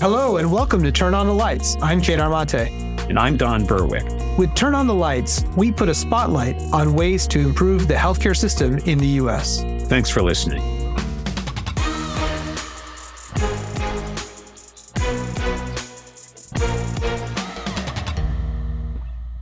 Hello and welcome to Turn on the Lights. I'm Kedar Mate. And I'm Don Berwick. With Turn on the Lights, we put a spotlight on ways to improve the healthcare system in the U.S. Thanks for listening.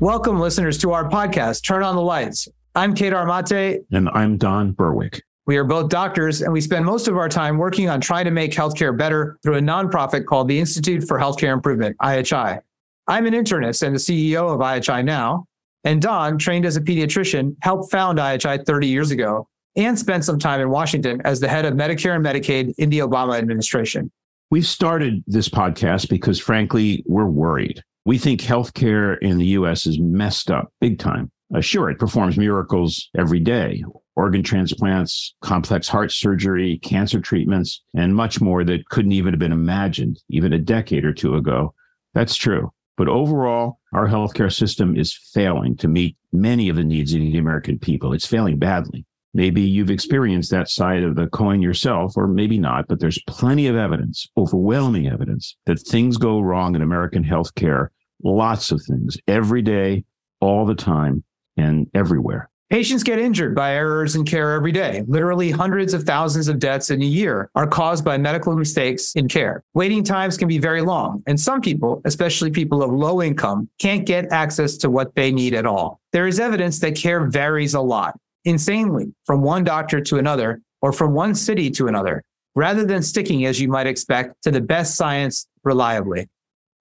Welcome, listeners, to our podcast, Turn on the Lights. I'm Kedar Mate. And I'm Don Berwick. We are both doctors, and we spend most of our time working on trying to make healthcare better through a nonprofit called the Institute for Healthcare Improvement, IHI. I'm an internist and the CEO of IHI now. And Don, trained as a pediatrician, helped found IHI 30 years ago and spent some time in Washington as the head of Medicare and Medicaid in the Obama administration. We've started this podcast because, frankly, we're worried. We think healthcare in the US is messed up big time. Uh, sure, it performs miracles every day organ transplants, complex heart surgery, cancer treatments, and much more that couldn't even have been imagined even a decade or two ago. That's true. But overall, our healthcare system is failing to meet many of the needs of the American people. It's failing badly. Maybe you've experienced that side of the coin yourself, or maybe not, but there's plenty of evidence, overwhelming evidence, that things go wrong in American healthcare. Lots of things every day, all the time, and everywhere. Patients get injured by errors in care every day. Literally hundreds of thousands of deaths in a year are caused by medical mistakes in care. Waiting times can be very long, and some people, especially people of low income, can't get access to what they need at all. There is evidence that care varies a lot, insanely, from one doctor to another or from one city to another, rather than sticking, as you might expect, to the best science reliably.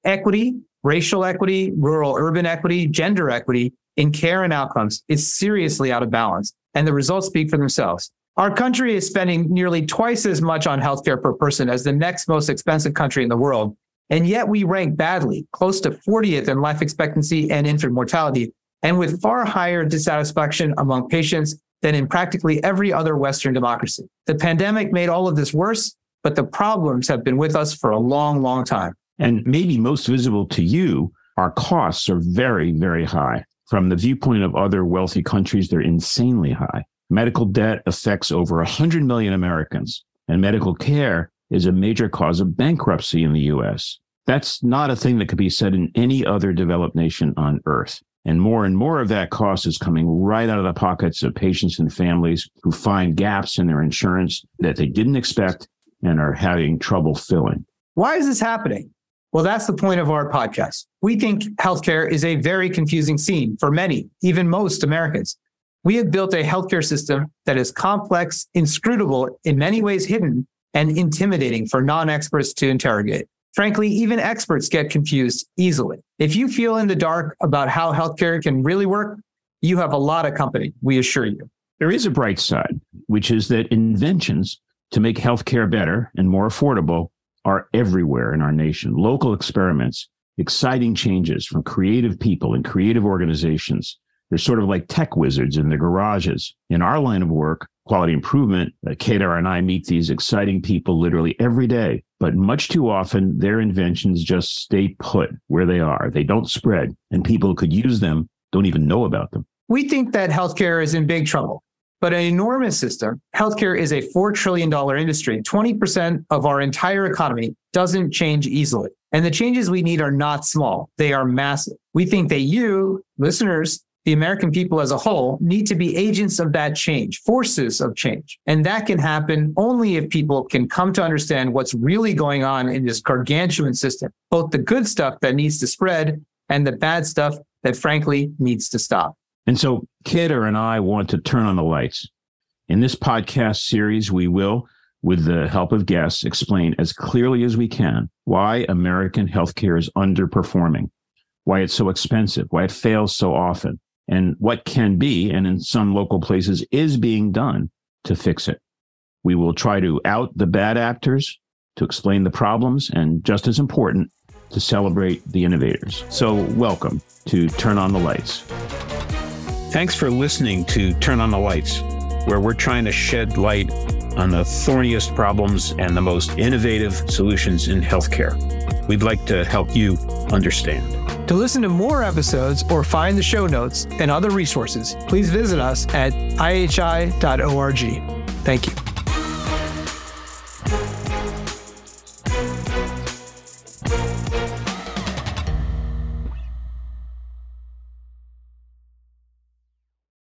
Equity, racial equity, rural urban equity, gender equity, in care and outcomes is seriously out of balance, and the results speak for themselves. Our country is spending nearly twice as much on healthcare per person as the next most expensive country in the world. And yet we rank badly, close to 40th in life expectancy and infant mortality, and with far higher dissatisfaction among patients than in practically every other Western democracy. The pandemic made all of this worse, but the problems have been with us for a long, long time. And maybe most visible to you, our costs are very, very high. From the viewpoint of other wealthy countries, they're insanely high. Medical debt affects over 100 million Americans, and medical care is a major cause of bankruptcy in the US. That's not a thing that could be said in any other developed nation on earth. And more and more of that cost is coming right out of the pockets of patients and families who find gaps in their insurance that they didn't expect and are having trouble filling. Why is this happening? Well, that's the point of our podcast. We think healthcare is a very confusing scene for many, even most Americans. We have built a healthcare system that is complex, inscrutable, in many ways hidden, and intimidating for non experts to interrogate. Frankly, even experts get confused easily. If you feel in the dark about how healthcare can really work, you have a lot of company, we assure you. There is a bright side, which is that inventions to make healthcare better and more affordable are everywhere in our nation. Local experiments, exciting changes from creative people and creative organizations. They're sort of like tech wizards in their garages. In our line of work, quality improvement, uh, and I meet these exciting people literally every day. But much too often, their inventions just stay put where they are. They don't spread, and people who could use them don't even know about them. We think that healthcare is in big trouble but an enormous system. Healthcare is a $4 trillion industry. 20% of our entire economy doesn't change easily. And the changes we need are not small, they are massive. We think that you, listeners, the American people as a whole, need to be agents of that change, forces of change. And that can happen only if people can come to understand what's really going on in this gargantuan system, both the good stuff that needs to spread and the bad stuff that frankly needs to stop. And so Kedar and I want to turn on the lights. In this podcast series, we will, with the help of guests, explain as clearly as we can why American healthcare is underperforming, why it's so expensive, why it fails so often, and what can be, and in some local places is being done to fix it. We will try to out the bad actors, to explain the problems, and just as important, to celebrate the innovators. So, welcome to Turn on the Lights. Thanks for listening to Turn on the Lights, where we're trying to shed light on the thorniest problems and the most innovative solutions in healthcare. We'd like to help you understand. To listen to more episodes or find the show notes and other resources, please visit us at ihi.org. Thank you.